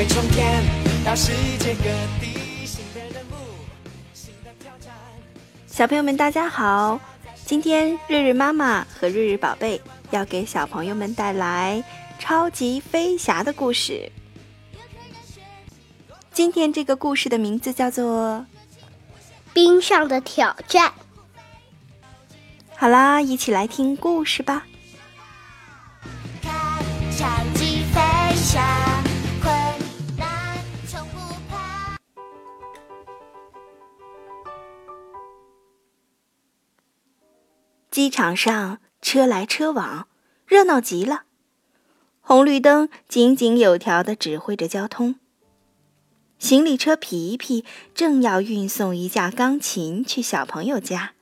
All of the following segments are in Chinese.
飞冲天，到世界各地，新的任务，新的挑战。小朋友们，大家好！今天瑞瑞妈妈和瑞瑞宝贝要给小朋友们带来超级飞侠的故事。今天这个故事的名字叫做《冰上的挑战》。好啦，一起来听故事吧。机场上车来车往，热闹极了。红绿灯井井有条地指挥着交通。行李车皮皮正要运送一架钢琴去小朋友家，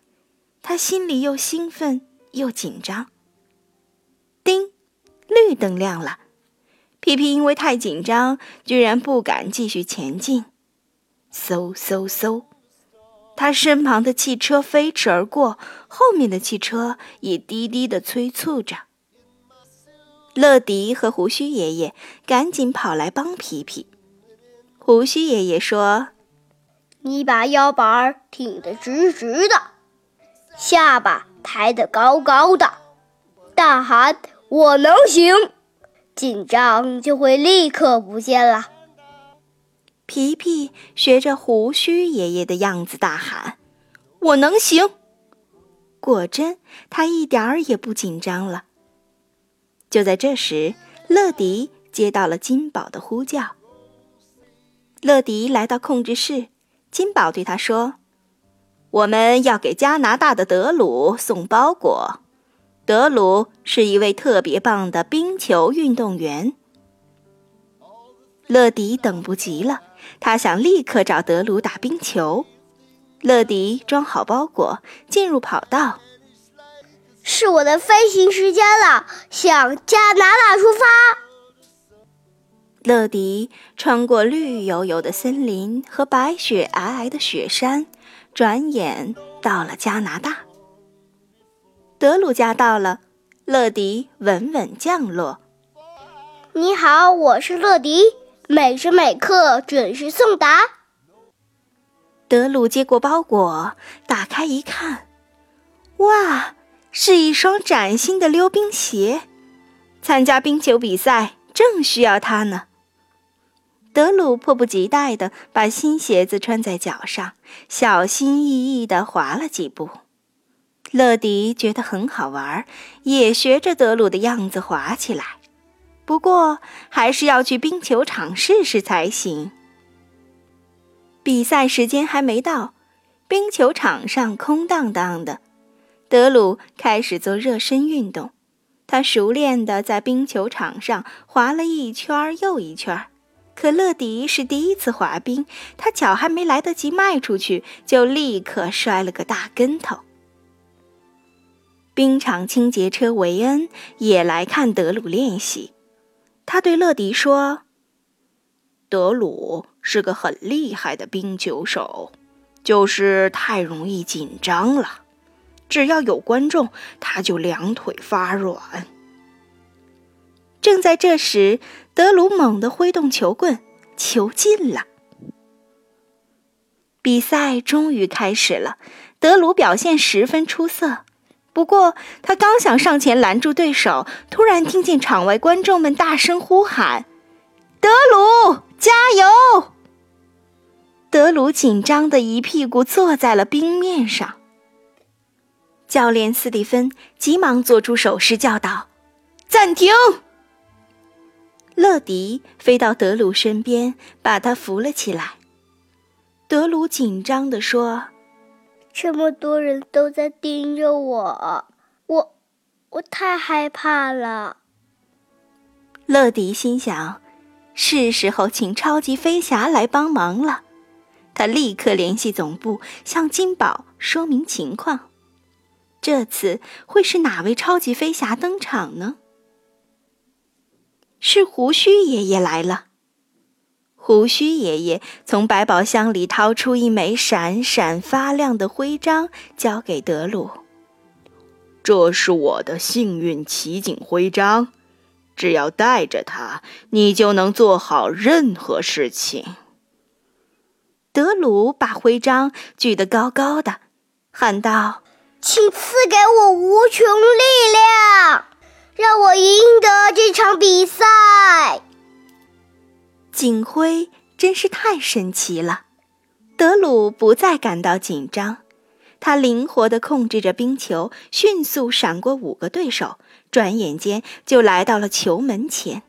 他心里又兴奋又紧张。叮，绿灯亮了。皮皮因为太紧张，居然不敢继续前进。嗖嗖嗖，他身旁的汽车飞驰而过，后面的汽车也滴滴地催促着。乐迪和胡须爷爷赶紧跑来帮皮皮。胡须爷爷说：“你把腰板挺得直直的，下巴抬得高高的，大喊‘我能行’，紧张就会立刻不见了。”皮皮学着胡须爷爷的样子大喊：“我能行！”果真，他一点儿也不紧张了。就在这时，乐迪接到了金宝的呼叫。乐迪来到控制室，金宝对他说：“我们要给加拿大的德鲁送包裹。德鲁是一位特别棒的冰球运动员。”乐迪等不及了，他想立刻找德鲁打冰球。乐迪装好包裹，进入跑道。是我的飞行时间了，向加拿大出发。乐迪穿过绿油油的森林和白雪皑皑的雪山，转眼到了加拿大。德鲁家到了，乐迪稳稳降落。你好，我是乐迪，每时每刻准时送达。德鲁接过包裹，打开一看，哇，是一双崭新的溜冰鞋。参加冰球比赛正需要它呢。德鲁迫不及待地把新鞋子穿在脚上，小心翼翼地滑了几步。乐迪觉得很好玩，也学着德鲁的样子滑起来。不过，还是要去冰球场试试才行。比赛时间还没到，冰球场上空荡荡的。德鲁开始做热身运动，他熟练地在冰球场上滑了一圈又一圈。可乐迪是第一次滑冰，他脚还没来得及迈出去，就立刻摔了个大跟头。冰场清洁车维恩也来看德鲁练习，他对乐迪说：“德鲁是个很厉害的冰球手，就是太容易紧张了，只要有观众，他就两腿发软。”正在这时，德鲁猛地挥动球棍，球进了。比赛终于开始了，德鲁表现十分出色。不过，他刚想上前拦住对手，突然听见场外观众们大声呼喊：“德鲁，加油！”德鲁紧张的一屁股坐在了冰面上。教练斯蒂芬急忙做出手势，叫道：“暂停！”乐迪飞到德鲁身边，把他扶了起来。德鲁紧张地说：“这么多人都在盯着我，我，我太害怕了。”乐迪心想：“是时候请超级飞侠来帮忙了。”他立刻联系总部，向金宝说明情况。这次会是哪位超级飞侠登场呢？是胡须爷爷来了。胡须爷爷从百宝箱里掏出一枚闪闪发亮的徽章，交给德鲁。这是我的幸运奇景徽章，只要带着它，你就能做好任何事情。德鲁把徽章举得高高的，喊道：“请赐给我无穷力量，让我赢得这场比赛。”警徽真是太神奇了，德鲁不再感到紧张，他灵活地控制着冰球，迅速闪过五个对手，转眼间就来到了球门前。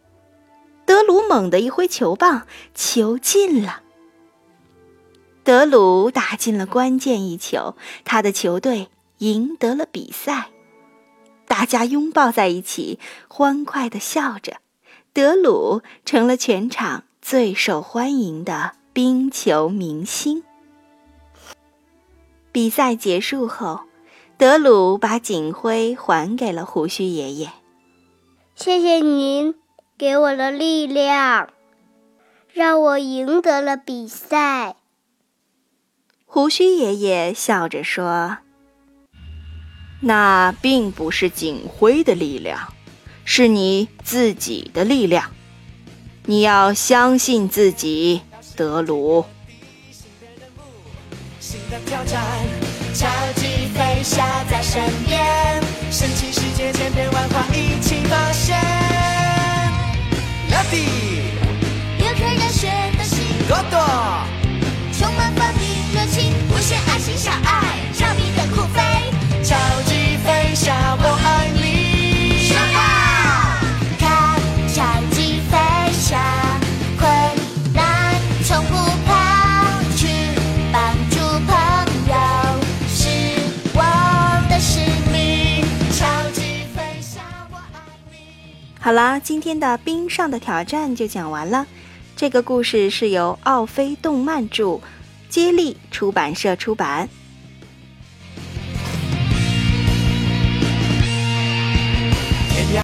德鲁猛地一挥球棒，球进了。德鲁打进了关键一球，他的球队赢得了比赛。大家拥抱在一起，欢快地笑着。德鲁成了全场。最受欢迎的冰球明星。比赛结束后，德鲁把警徽还给了胡须爷爷。谢谢您给我的力量，让我赢得了比赛。胡须爷爷笑着说：“那并不是警徽的力量，是你自己的力量。”你要相信自己，德鲁。新的挑战，超级飞侠在身边，神奇世界千变万化一起发现。拉好啦，今天的冰上的挑战就讲完了。这个故事是由奥飞动漫著，接力出版社出版。